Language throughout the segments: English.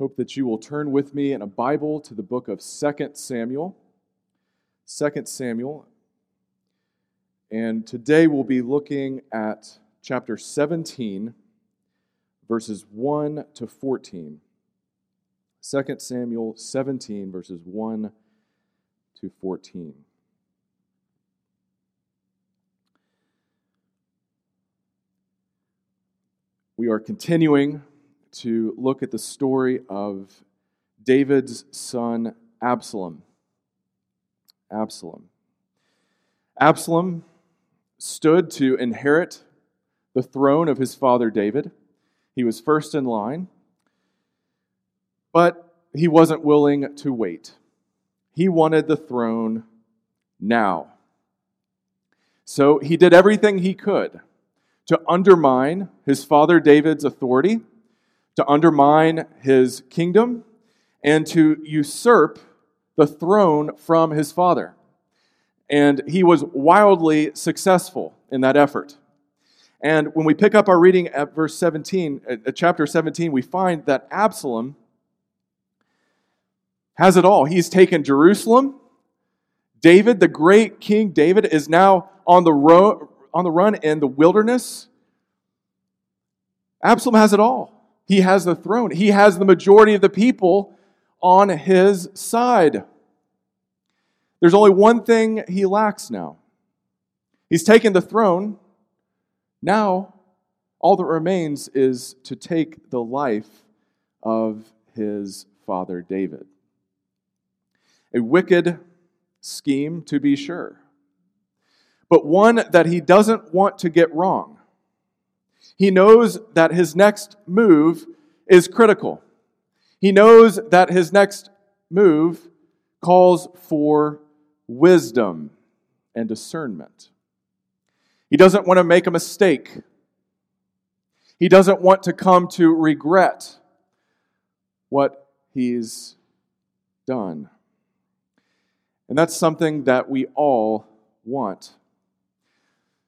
hope that you will turn with me in a Bible to the book of 2 Samuel. 2 Samuel. And today we'll be looking at chapter 17, verses 1 to 14. 2 Samuel 17, verses 1 to 14. We are continuing to look at the story of David's son Absalom. Absalom. Absalom stood to inherit the throne of his father David. He was first in line, but he wasn't willing to wait. He wanted the throne now. So he did everything he could to undermine his father David's authority to undermine his kingdom and to usurp the throne from his father. And he was wildly successful in that effort. And when we pick up our reading at verse 17, at chapter 17, we find that Absalom has it all. He's taken Jerusalem. David, the great King David, is now on the, ro- on the run in the wilderness. Absalom has it all. He has the throne, he has the majority of the people on his side. There's only one thing he lacks now. He's taken the throne. Now, all that remains is to take the life of his father David. A wicked scheme, to be sure, but one that he doesn't want to get wrong. He knows that his next move is critical. He knows that his next move calls for wisdom and discernment. He doesn't want to make a mistake. He doesn't want to come to regret what he's done. And that's something that we all want.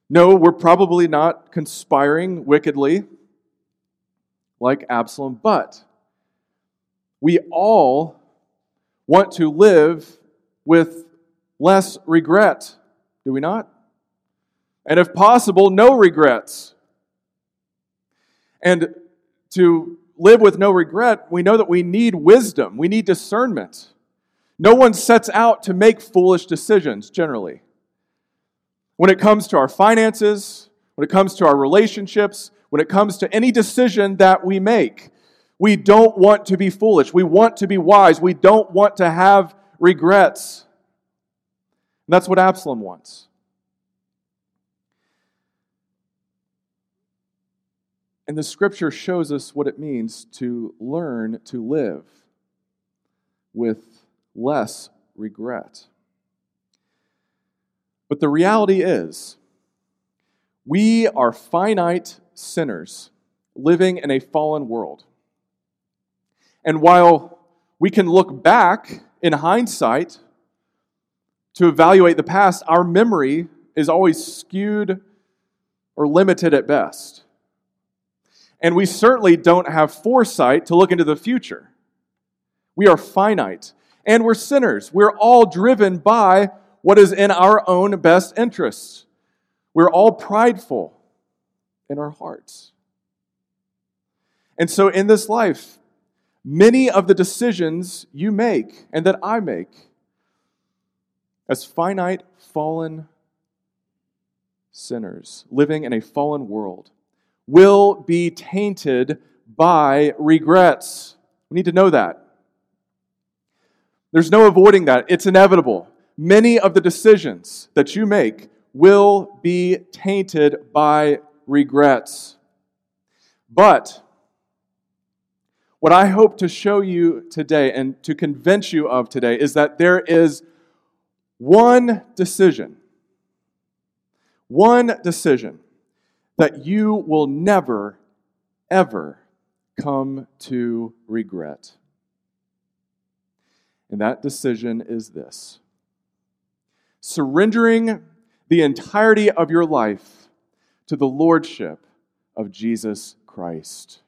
No, we're probably not conspiring wickedly like Absalom, but we all want to live with less regret, do we not? And if possible, no regrets. And to live with no regret, we know that we need wisdom, we need discernment. No one sets out to make foolish decisions generally. When it comes to our finances, when it comes to our relationships, when it comes to any decision that we make, we don't want to be foolish. We want to be wise. We don't want to have regrets. And that's what Absalom wants. And the scripture shows us what it means to learn to live with less regret. But the reality is, we are finite sinners living in a fallen world. And while we can look back in hindsight to evaluate the past, our memory is always skewed or limited at best. And we certainly don't have foresight to look into the future. We are finite and we're sinners. We're all driven by what is in our own best interests. We're all prideful in our hearts. And so, in this life, many of the decisions you make and that I make as finite, fallen sinners living in a fallen world will be tainted by regrets. We need to know that. There's no avoiding that, it's inevitable many of the decisions that you make will be tainted by regrets. But what I hope to show you today and to convince you of today is that there is one decision, one decision that you will never, ever come to regret. And that decision is this surrendering the entirety of your life to the Lordship of Jesus Christ.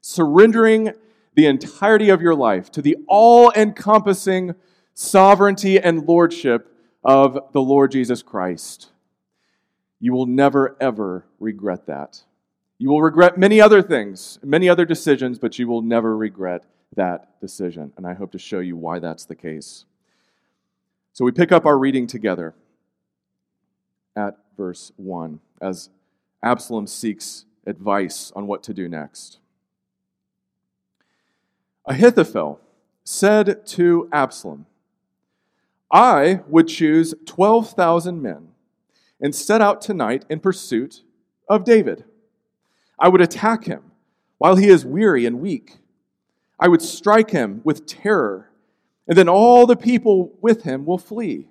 surrendering the entirety of your life to the all encompassing sovereignty and lordship of the Lord Jesus Christ. You will never, ever regret that. You will regret many other things, many other decisions, but you will never regret that decision. And I hope to show you why that's the case. So we pick up our reading together at verse 1 as Absalom seeks advice on what to do next. Ahithophel said to Absalom, I would choose 12,000 men and set out tonight in pursuit of David. I would attack him while he is weary and weak. I would strike him with terror, and then all the people with him will flee.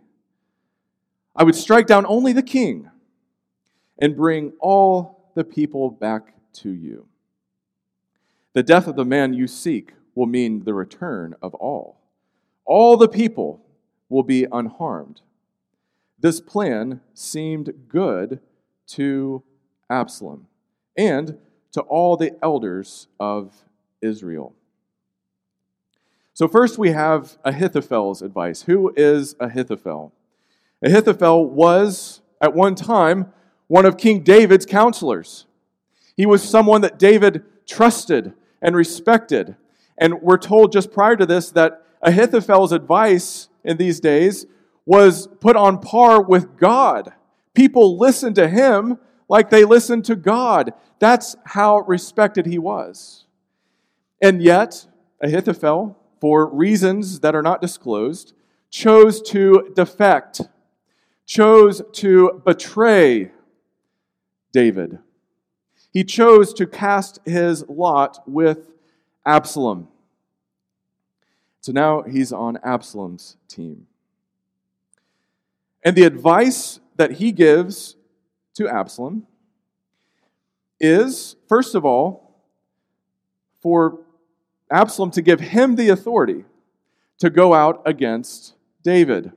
I would strike down only the king and bring all the people back to you. The death of the man you seek will mean the return of all. All the people will be unharmed. This plan seemed good to Absalom and to all the elders of Israel. So, first we have Ahithophel's advice. Who is Ahithophel? Ahithophel was, at one time, one of King David's counselors. He was someone that David trusted and respected. And we're told just prior to this that Ahithophel's advice in these days was put on par with God. People listened to him like they listened to God. That's how respected he was. And yet, Ahithophel, for reasons that are not disclosed, chose to defect, chose to betray David. He chose to cast his lot with Absalom. So now he's on Absalom's team. And the advice that he gives to Absalom is, first of all, for Absalom to give him the authority to go out against David.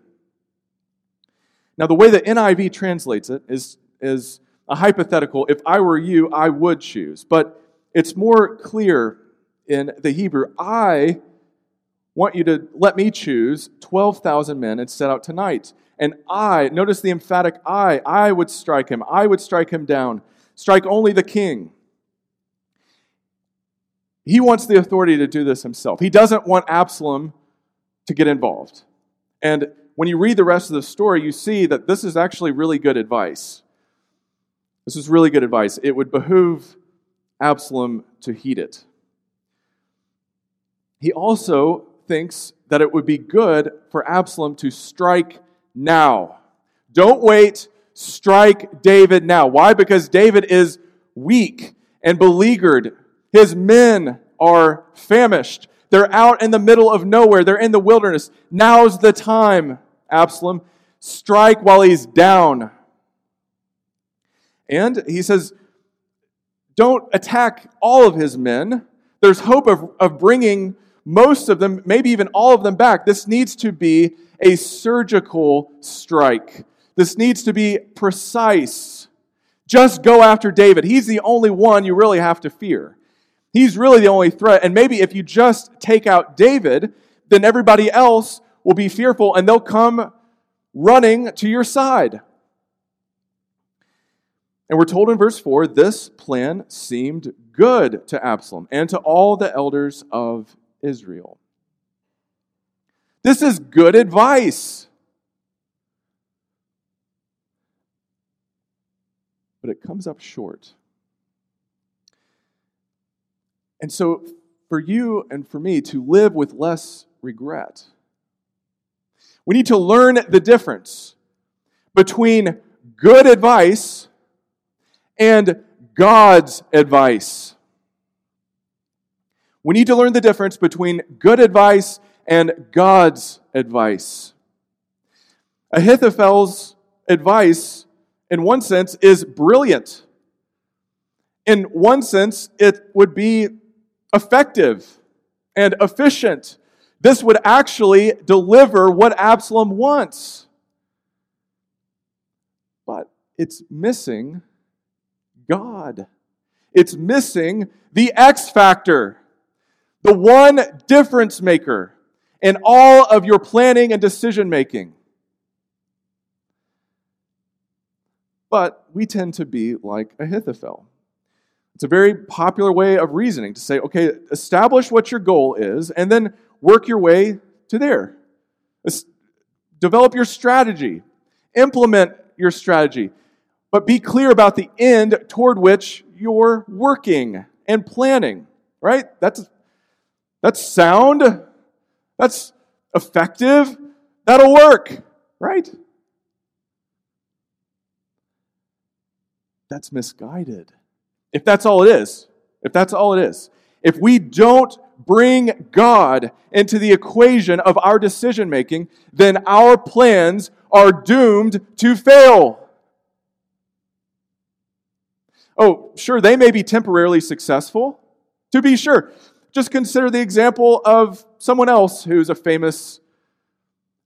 Now, the way the NIV translates it is, is a hypothetical. If I were you, I would choose. But it's more clear in the Hebrew. I want you to let me choose 12,000 men and set out tonight. And I, notice the emphatic I, I would strike him. I would strike him down. Strike only the king. He wants the authority to do this himself. He doesn't want Absalom to get involved. And when you read the rest of the story, you see that this is actually really good advice. This is really good advice. It would behoove Absalom to heed it. He also thinks that it would be good for Absalom to strike now. Don't wait, strike David now. Why? Because David is weak and beleaguered. His men are famished. They're out in the middle of nowhere. They're in the wilderness. Now's the time, Absalom. Strike while he's down. And he says, don't attack all of his men. There's hope of, of bringing most of them, maybe even all of them back. This needs to be a surgical strike. This needs to be precise. Just go after David. He's the only one you really have to fear. He's really the only threat. And maybe if you just take out David, then everybody else will be fearful and they'll come running to your side. And we're told in verse 4 this plan seemed good to Absalom and to all the elders of Israel. This is good advice. But it comes up short. And so, for you and for me to live with less regret, we need to learn the difference between good advice and God's advice. We need to learn the difference between good advice and God's advice. Ahithophel's advice, in one sense, is brilliant. In one sense, it would be effective and efficient. This would actually deliver what Absalom wants. But it's missing God. It's missing the X factor, the one difference maker in all of your planning and decision making. But we tend to be like Ahithophel. It's a very popular way of reasoning to say, okay, establish what your goal is and then work your way to there. Develop your strategy, implement your strategy, but be clear about the end toward which you're working and planning, right? That's, that's sound, that's effective, that'll work, right? That's misguided. If that's all it is, if that's all it is, if we don't bring God into the equation of our decision making, then our plans are doomed to fail. Oh, sure, they may be temporarily successful. To be sure, just consider the example of someone else who's a famous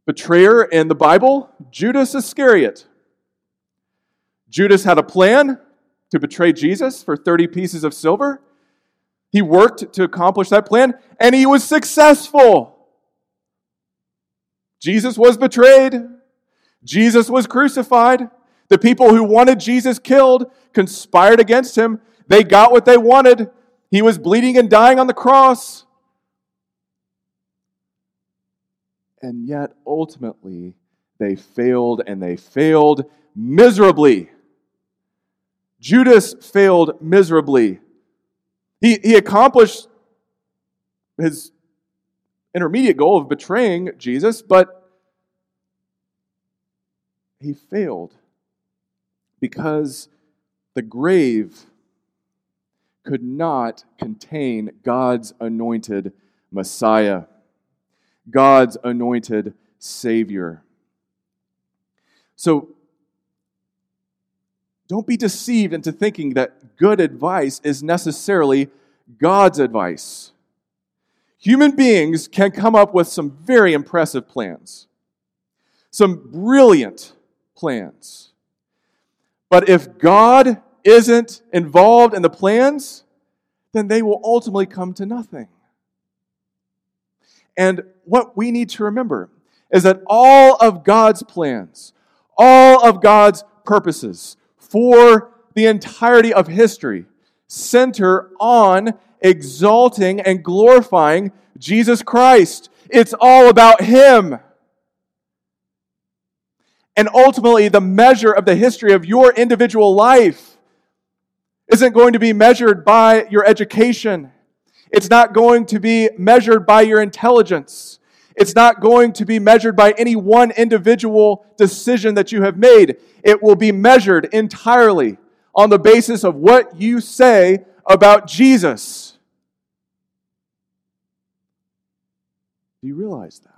betrayer in the Bible Judas Iscariot. Judas had a plan to betray Jesus for 30 pieces of silver. He worked to accomplish that plan, and he was successful. Jesus was betrayed. Jesus was crucified. The people who wanted Jesus killed conspired against him. They got what they wanted. He was bleeding and dying on the cross. And yet, ultimately, they failed and they failed miserably. Judas failed miserably. He, he accomplished his intermediate goal of betraying Jesus, but he failed because the grave could not contain God's anointed Messiah, God's anointed Savior. So don't be deceived into thinking that good advice is necessarily God's advice. Human beings can come up with some very impressive plans, some brilliant plans. But if God isn't involved in the plans, then they will ultimately come to nothing. And what we need to remember is that all of God's plans, all of God's purposes, for the entirety of history center on exalting and glorifying Jesus Christ. It's all about Him. And ultimately, the measure of the history of your individual life isn't going to be measured by your education. It's not going to be measured by your intelligence. It's not going to be measured by any one individual decision that you have made. It will be measured entirely on the basis of what you say about Jesus. Do you realize that?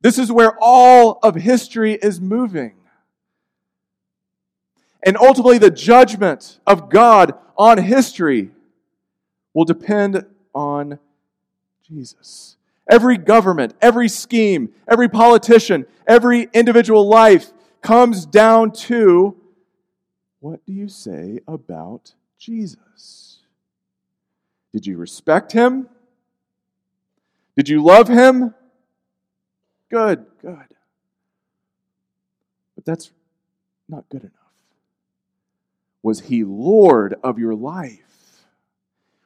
This is where all of history is moving. And ultimately, the judgment of God on history will depend on Jesus. Every government, every scheme, every politician, every individual life comes down to what do you say about Jesus? Did you respect him? Did you love him? Good, good. But that's not good enough. Was he Lord of your life?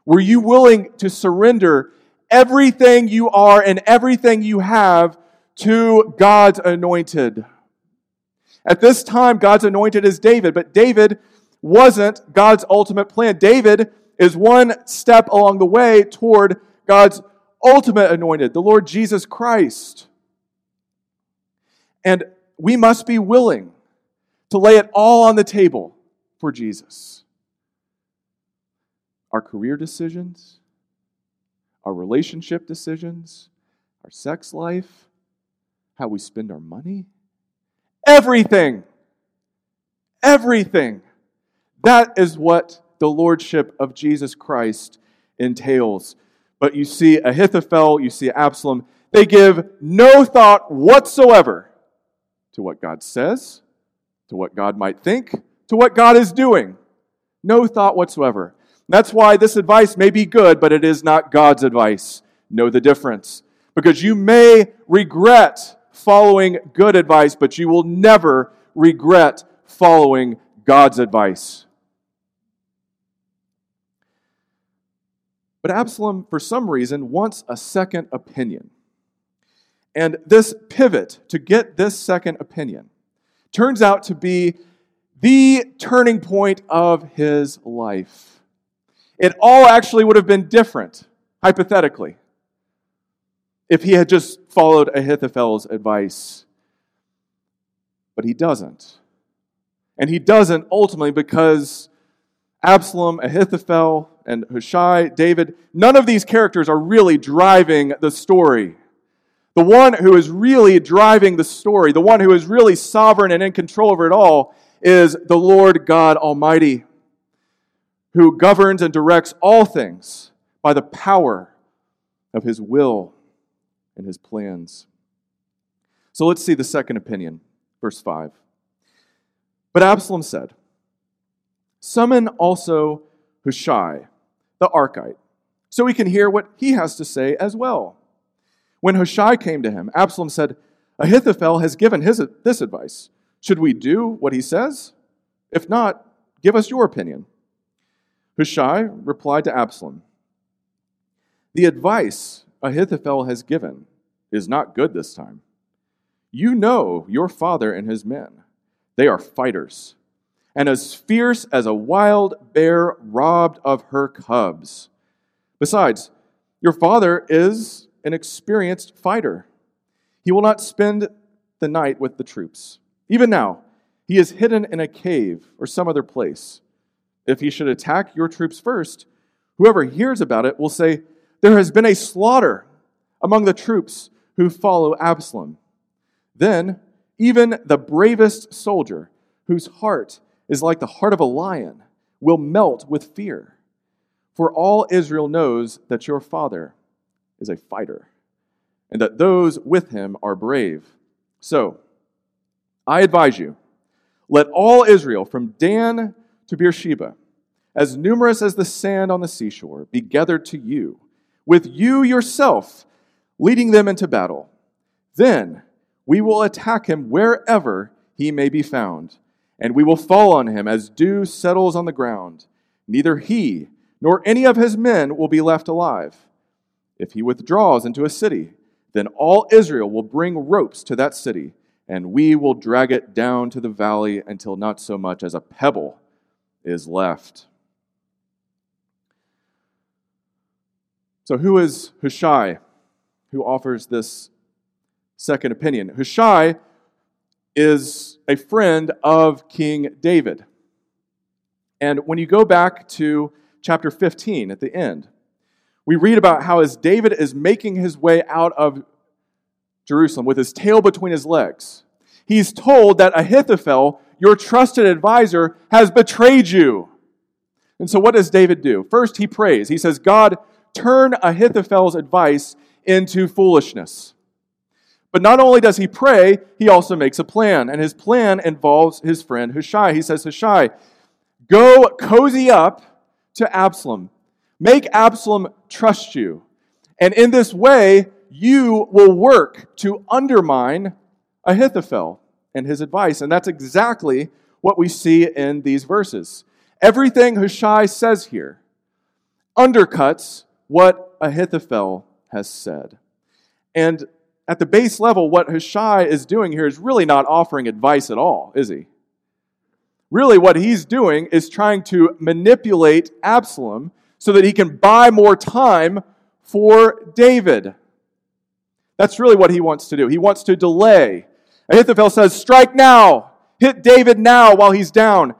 Were you willing to surrender everything you are and everything you have to God's anointed. At this time, God's anointed is David, but David wasn't God's ultimate plan. David is one step along the way toward God's ultimate anointed, the Lord Jesus Christ. And we must be willing to lay it all on the table for Jesus. Our career decisions, our relationship decisions, our sex life, how we spend our money. Everything. Everything. That is what the lordship of Jesus Christ entails. But you see Ahithophel, you see Absalom, they give no thought whatsoever to what God says, to what God might think, to what God is doing. No thought whatsoever. That's why this advice may be good, but it is not God's advice. Know the difference. Because you may regret following good advice, but you will never regret following God's advice. But Absalom, for some reason, wants a second opinion. And this pivot to get this second opinion turns out to be the turning point of his life. It all actually would have been different, hypothetically, if he had just followed Ahithophel's advice. But he doesn't. And he doesn't ultimately because Absalom, Ahithophel, and Hushai, David, none of these characters are really driving the story. The one who is really driving the story, the one who is really sovereign and in control over it all, is the Lord God Almighty, who governs and directs all things by the power of his will and his plans. So let's see the second opinion, verse 5. But Absalom said, Summon also Hushai, the Archite, so we can hear what he has to say as well. When Hushai came to him, Absalom said, Ahithophel has given his, this advice. Should we do what he says? If not, give us your opinion. Hushai replied to Absalom, The advice Ahithophel has given is not good this time. You know your father and his men. They are fighters, and as fierce as a wild bear robbed of her cubs. Besides, your father is an experienced fighter. He will not spend the night with the troops. Even now, he is hidden in a cave or some other place. If he should attack your troops first, whoever hears about it will say, There has been a slaughter among the troops who follow Absalom. Then, even the bravest soldier, whose heart is like the heart of a lion, will melt with fear. For all Israel knows that your father is a fighter, and that those with him are brave. So, I advise you, let all Israel, from Dan to Beersheba, as numerous as the sand on the seashore, be gathered to you, with you yourself leading them into battle. Then we will attack him wherever he may be found, and we will fall on him as dew settles on the ground. Neither he nor any of his men will be left alive. If he withdraws into a city, then all Israel will bring ropes to that city, and we will drag it down to the valley until not so much as a pebble is left. So, who is Hushai who offers this second opinion? Hushai is a friend of King David. And when you go back to chapter 15 at the end, we read about how as David is making his way out of Jerusalem with his tail between his legs, he's told that Ahithophel, your trusted advisor, has betrayed you. And so what does David do? First, he prays. He says, God, turn Ahithophel's advice into foolishness. But not only does he pray, he also makes a plan. And his plan involves his friend Hushai. He says, Hushai, go cozy up to Absalom Make Absalom trust you. And in this way, you will work to undermine Ahithophel and his advice. And that's exactly what we see in these verses. Everything Hushai says here undercuts what Ahithophel has said. And at the base level, what Hushai is doing here is really not offering advice at all, is he? Really, what he's doing is trying to manipulate Absalom so that he can buy more time for David. That's really what he wants to do. He wants to delay. Ahithophel says, Strike now! Hit David now while he's down.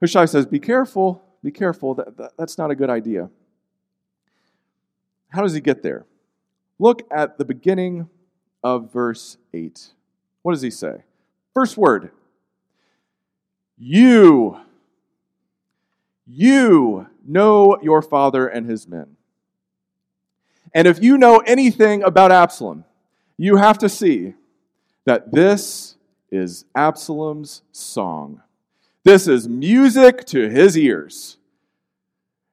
Hushai says, Be careful, be careful. That, that, that's not a good idea. How does he get there? Look at the beginning of verse 8. What does he say? First word You. You know your father and his men. And if you know anything about Absalom, you have to see that this is Absalom's song. This is music to his ears.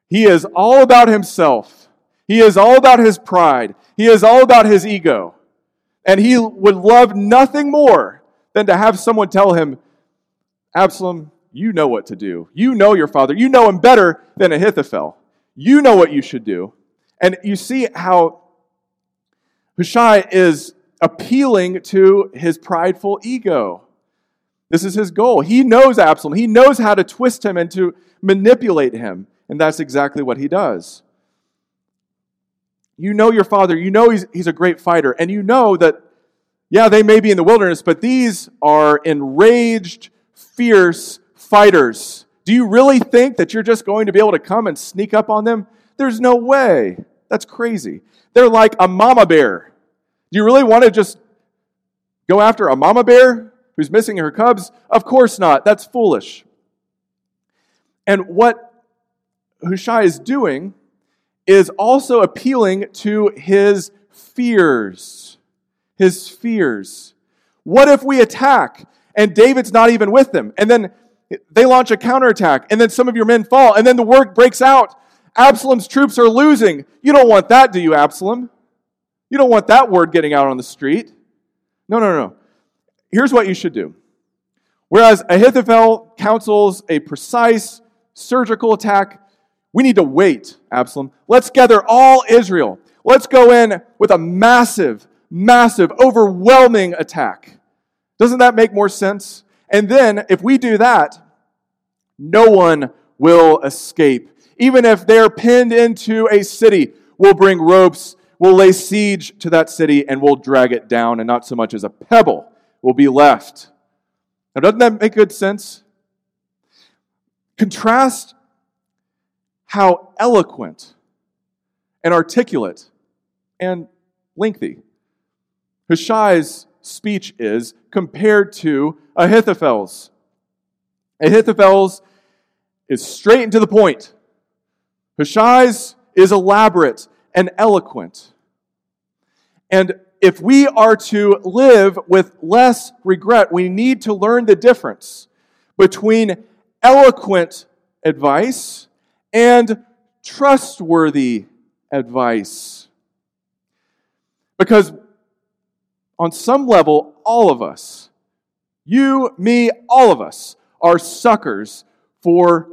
He is all about himself. He is all about his pride. He is all about his ego. And he would love nothing more than to have someone tell him, Absalom, you know what to do. You know your father. You know him better than Ahithophel. You know what you should do. And you see how Hushai is appealing to his prideful ego. This is his goal. He knows Absalom. He knows how to twist him and to manipulate him. And that's exactly what he does. You know your father. You know he's, he's a great fighter. And you know that, yeah, they may be in the wilderness, but these are enraged, fierce fighters. Do you really think that you're just going to be able to come and sneak up on them? There's no way. That's crazy. They're like a mama bear. Do you really want to just go after a mama bear who's missing her cubs? Of course not. That's foolish. And what Hushai is doing is also appealing to his fears. His fears. What if we attack and David's not even with them? And then they launch a counterattack, and then some of your men fall, and then the word breaks out. Absalom's troops are losing. You don't want that, do you, Absalom? You don't want that word getting out on the street. No, no, no. Here's what you should do. Whereas Ahithophel counsels a precise surgical attack, we need to wait, Absalom. Let's gather all Israel. Let's go in with a massive, massive, overwhelming attack. Doesn't that make more sense? And then, if we do that, no one will escape. Even if they're pinned into a city, we'll bring ropes, we'll lay siege to that city, and we'll drag it down, and not so much as a pebble will be left. Now, doesn't that make good sense? Contrast how eloquent and articulate and lengthy Hushai's speech is compared to Ahithophel's. Ahithophel's is straight and to the point. Hushai's is elaborate and eloquent. And if we are to live with less regret, we need to learn the difference between eloquent advice and trustworthy advice. Because on some level, all of us, you, me, all of us, are suckers for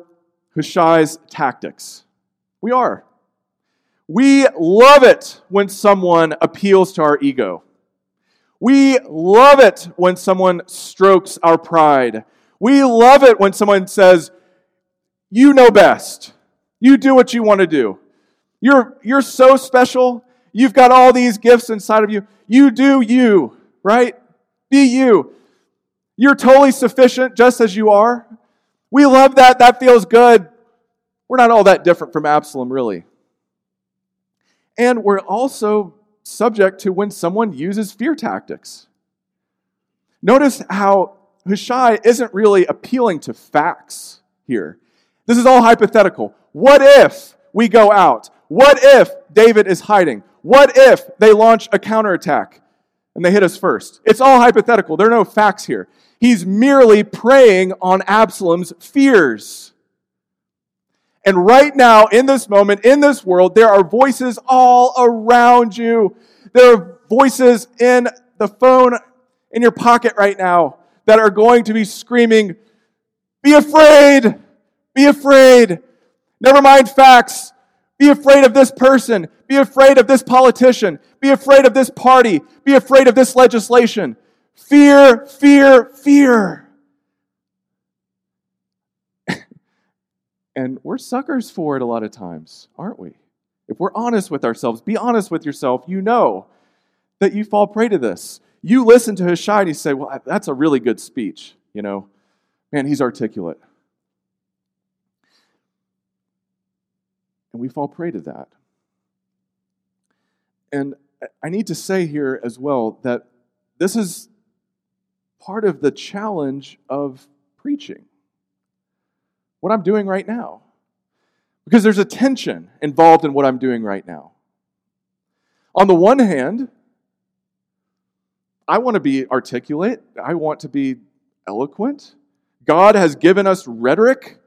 Hushai's tactics. We are. We love it when someone appeals to our ego. We love it when someone strokes our pride. We love it when someone says, You know best. You do what you want to do. You're, you're so special. You've got all these gifts inside of you. You do you, right? Be you. You're totally sufficient just as you are. We love that. That feels good. We're not all that different from Absalom, really. And we're also subject to when someone uses fear tactics. Notice how Hushai isn't really appealing to facts here. This is all hypothetical. What if we go out? What if David is hiding? What if they launch a counterattack and they hit us first? It's all hypothetical. There are no facts here. He's merely preying on Absalom's fears. And right now, in this moment, in this world, there are voices all around you. There are voices in the phone in your pocket right now that are going to be screaming, Be afraid! Be afraid. Never mind facts. Be afraid of this person. Be afraid of this politician. Be afraid of this party. Be afraid of this legislation. Fear, fear, fear. And we're suckers for it a lot of times, aren't we? If we're honest with ourselves, be honest with yourself, you know that you fall prey to this. You listen to Hushai, you say, Well, that's a really good speech. You know, man, he's articulate. And we fall prey to that. And I need to say here as well that this is part of the challenge of preaching. What I'm doing right now. Because there's a tension involved in what I'm doing right now. On the one hand, I want to be articulate, I want to be eloquent. God has given us rhetoric.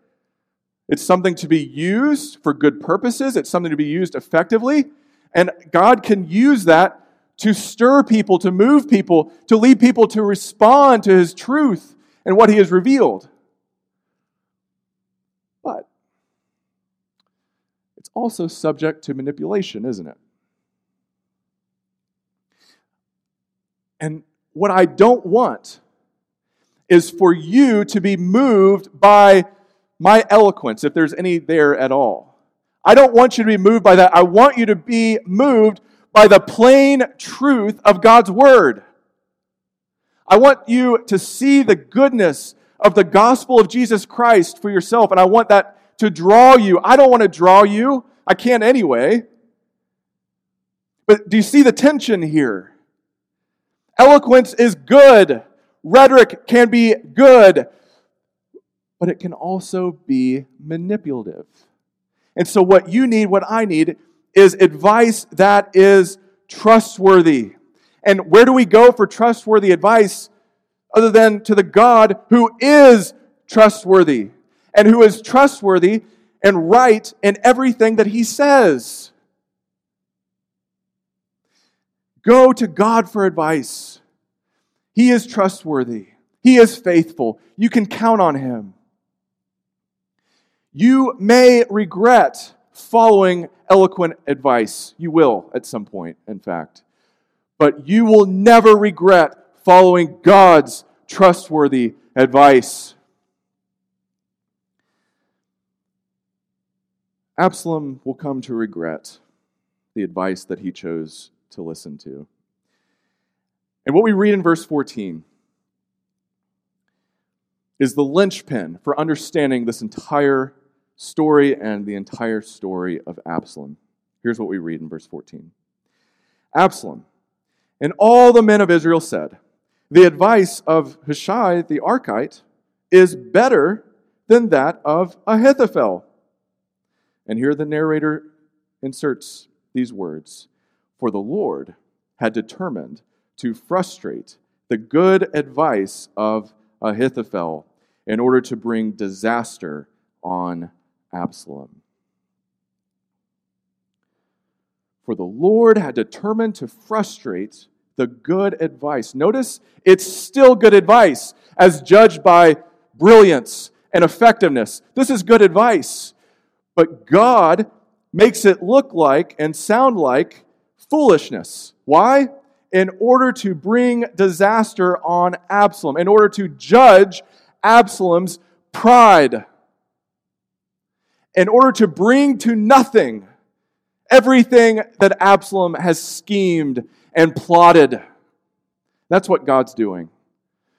It's something to be used for good purposes, it's something to be used effectively. And God can use that to stir people, to move people, to lead people to respond to His truth and what He has revealed. But it's also subject to manipulation, isn't it? And what I don't want is for you to be moved by my eloquence, if there's any there at all. I don't want you to be moved by that. I want you to be moved by the plain truth of God's Word. I want you to see the goodness of the gospel of Jesus Christ for yourself, and I want that to draw you. I don't want to draw you, I can't anyway. But do you see the tension here? Eloquence is good. Rhetoric can be good, but it can also be manipulative. And so, what you need, what I need, is advice that is trustworthy. And where do we go for trustworthy advice other than to the God who is trustworthy and who is trustworthy and right in everything that he says? Go to God for advice. He is trustworthy. He is faithful. You can count on him. You may regret following eloquent advice. You will at some point, in fact. But you will never regret following God's trustworthy advice. Absalom will come to regret the advice that he chose to listen to. And what we read in verse 14 is the linchpin for understanding this entire story and the entire story of Absalom. Here's what we read in verse 14 Absalom and all the men of Israel said, The advice of Hushai the Archite is better than that of Ahithophel. And here the narrator inserts these words For the Lord had determined to frustrate the good advice of Ahithophel in order to bring disaster on Absalom. For the Lord had determined to frustrate the good advice. Notice it's still good advice as judged by brilliance and effectiveness. This is good advice. But God makes it look like and sound like foolishness. Why? in order to bring disaster on Absalom, in order to judge Absalom's pride, in order to bring to nothing everything that Absalom has schemed and plotted. That's what God's doing.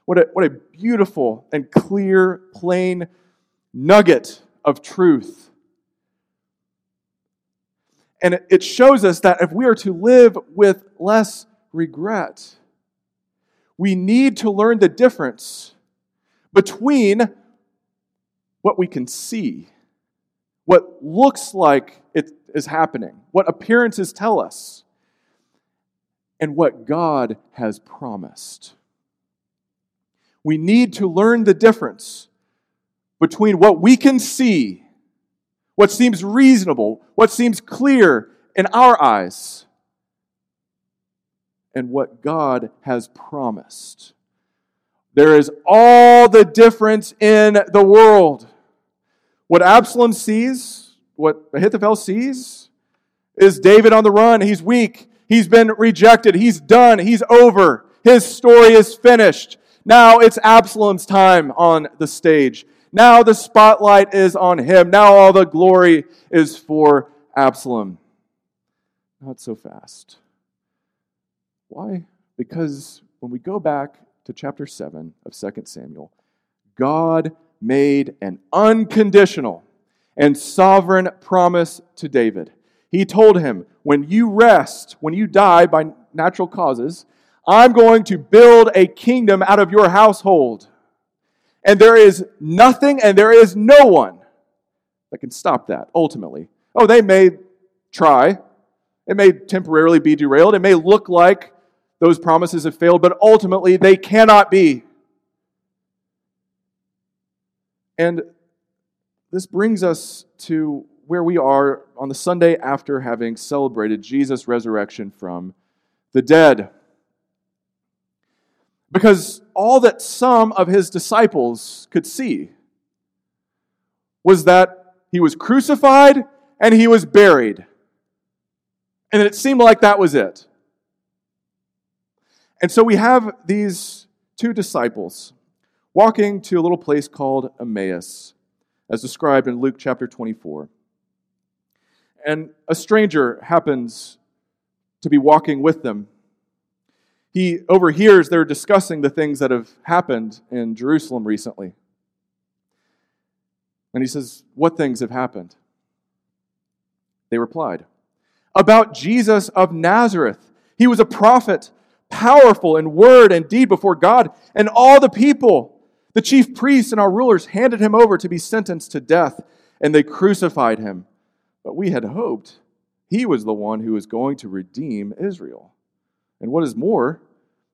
What a, what a beautiful and clear, plain nugget of truth. And it shows us that if we are to live with less regret. We need to learn the difference between what we can see, what looks like it is happening, what appearances tell us, and what God has promised. We need to learn the difference between what we can see, what seems reasonable, what seems clear in our eyes, and what God has promised. There is all the difference in the world. What Absalom sees, what Ahithophel sees, is David on the run. He's weak. He's been rejected. He's done. He's over. His story is finished. Now it's Absalom's time on the stage. Now the spotlight is on him. Now all the glory is for Absalom. Not so fast. Why? Because when we go back to chapter 7 of 2 Samuel, God made an unconditional and sovereign promise to David. He told him, When you rest, when you die by natural causes, I'm going to build a kingdom out of your household. And there is nothing and there is no one that can stop that ultimately. Oh, they may try. It may temporarily be derailed. It may look like those promises have failed, but ultimately they cannot be. And this brings us to where we are on the Sunday after having celebrated Jesus' resurrection from the dead. Because all that some of his disciples could see was that he was crucified and he was buried. And it seemed like that was it. And so we have these two disciples walking to a little place called Emmaus, as described in Luke chapter 24. And a stranger happens to be walking with them. He overhears they're discussing the things that have happened in Jerusalem recently. And he says, What things have happened? They replied, About Jesus of Nazareth. He was a prophet, powerful in word and deed before God and all the people. The chief priests and our rulers handed him over to be sentenced to death, and they crucified him. But we had hoped he was the one who was going to redeem Israel. And what is more,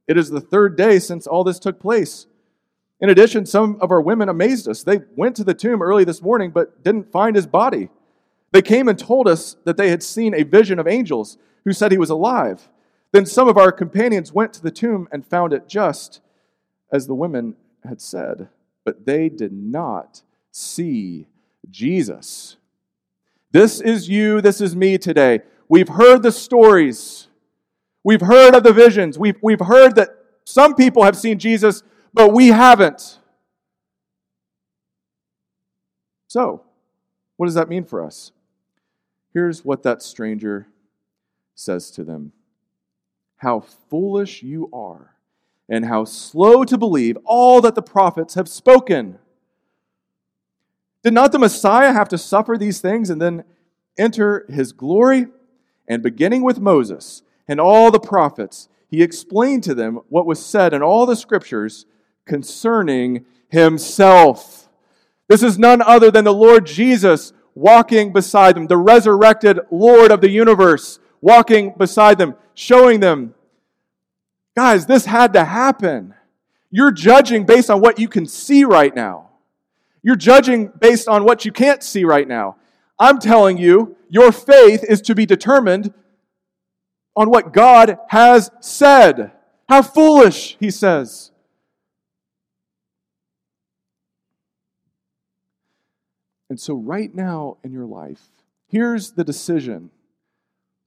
it is the third day since all this took place. In addition, some of our women amazed us. They went to the tomb early this morning but didn't find his body. They came and told us that they had seen a vision of angels who said he was alive. Then some of our companions went to the tomb and found it just as the women had said, but they did not see Jesus. This is you, this is me today. We've heard the stories, we've heard of the visions, we've, we've heard that some people have seen Jesus, but we haven't. So, what does that mean for us? Here's what that stranger says to them How foolish you are, and how slow to believe all that the prophets have spoken. Did not the Messiah have to suffer these things and then enter his glory? And beginning with Moses and all the prophets, he explained to them what was said in all the scriptures concerning himself. This is none other than the Lord Jesus walking beside them, the resurrected Lord of the universe walking beside them, showing them, guys, this had to happen. You're judging based on what you can see right now. You're judging based on what you can't see right now. I'm telling you, your faith is to be determined on what God has said. How foolish, he says. And so, right now in your life, here's the decision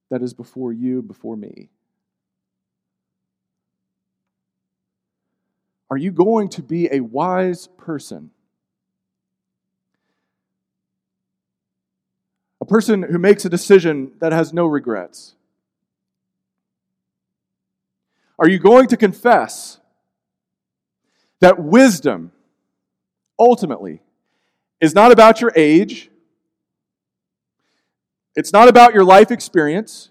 that is before you, before me. Are you going to be a wise person? A person who makes a decision that has no regrets? Are you going to confess that wisdom ultimately is not about your age? It's not about your life experience.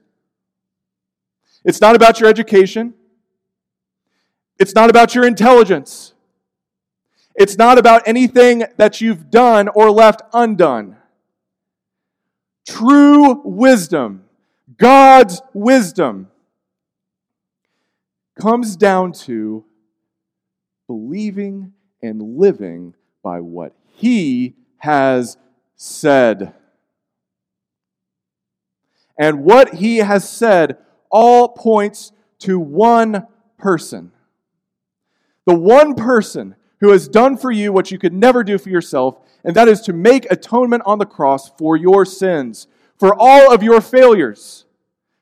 It's not about your education. It's not about your intelligence. It's not about anything that you've done or left undone. True wisdom, God's wisdom, comes down to believing and living by what He has said. And what He has said all points to one person. The one person who has done for you what you could never do for yourself, and that is to make atonement on the cross for your sins, for all of your failures,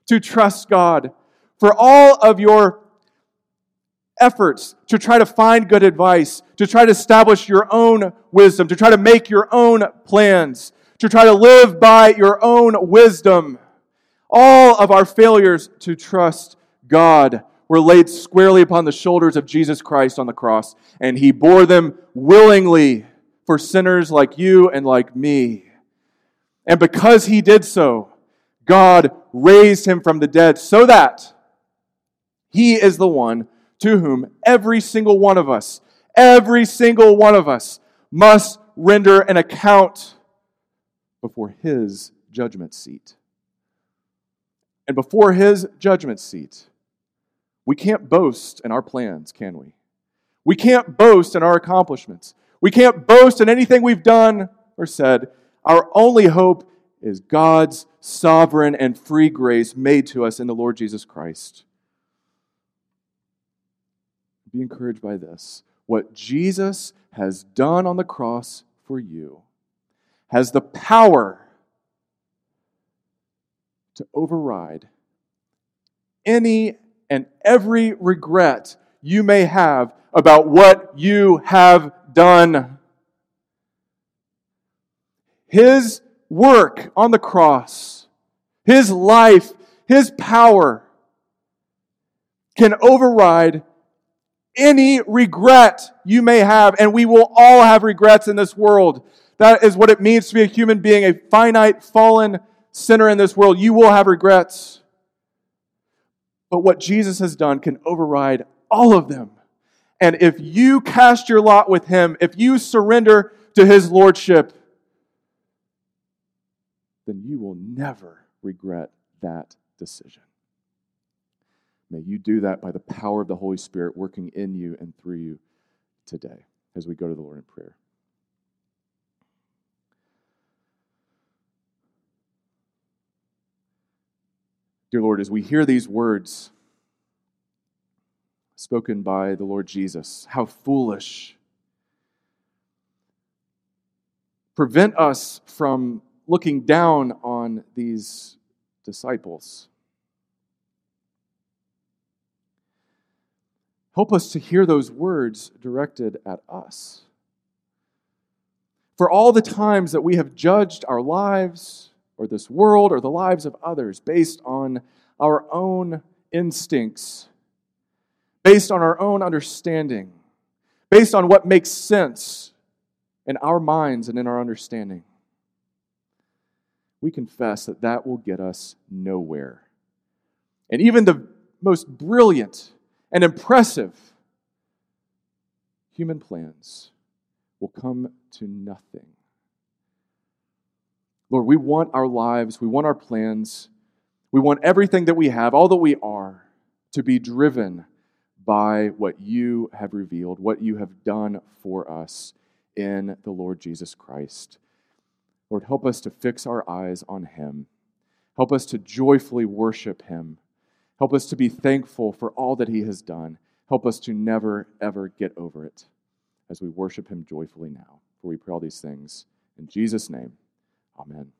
to trust God, for all of your efforts to try to find good advice, to try to establish your own wisdom, to try to make your own plans, to try to live by your own wisdom. All of our failures to trust God were laid squarely upon the shoulders of Jesus Christ on the cross, and he bore them willingly for sinners like you and like me. And because he did so, God raised him from the dead so that he is the one to whom every single one of us, every single one of us must render an account before his judgment seat. And before his judgment seat, we can't boast in our plans, can we? We can't boast in our accomplishments. We can't boast in anything we've done or said. Our only hope is God's sovereign and free grace made to us in the Lord Jesus Christ. Be encouraged by this. What Jesus has done on the cross for you has the power to override any and every regret you may have about what you have done. His work on the cross, His life, His power can override any regret you may have, and we will all have regrets in this world. That is what it means to be a human being, a finite, fallen sinner in this world. You will have regrets. But what Jesus has done can override all of them. And if you cast your lot with Him, if you surrender to His Lordship, then you will never regret that decision. May you do that by the power of the Holy Spirit working in you and through you today as we go to the Lord in prayer. Dear Lord, as we hear these words spoken by the Lord Jesus, how foolish. Prevent us from looking down on these disciples. Help us to hear those words directed at us. For all the times that we have judged our lives, or this world, or the lives of others based on our own instincts, based on our own understanding, based on what makes sense in our minds and in our understanding we confess that that will get us nowhere. And even the most brilliant and impressive human plans will come to nothing. Lord, we want our lives, we want our plans, we want everything that we have, all that we are, to be driven by what you have revealed, what you have done for us in the Lord Jesus Christ. Lord, help us to fix our eyes on Him. Help us to joyfully worship Him. Help us to be thankful for all that He has done. Help us to never, ever get over it as we worship Him joyfully now. For we pray all these things in Jesus' name. Amen.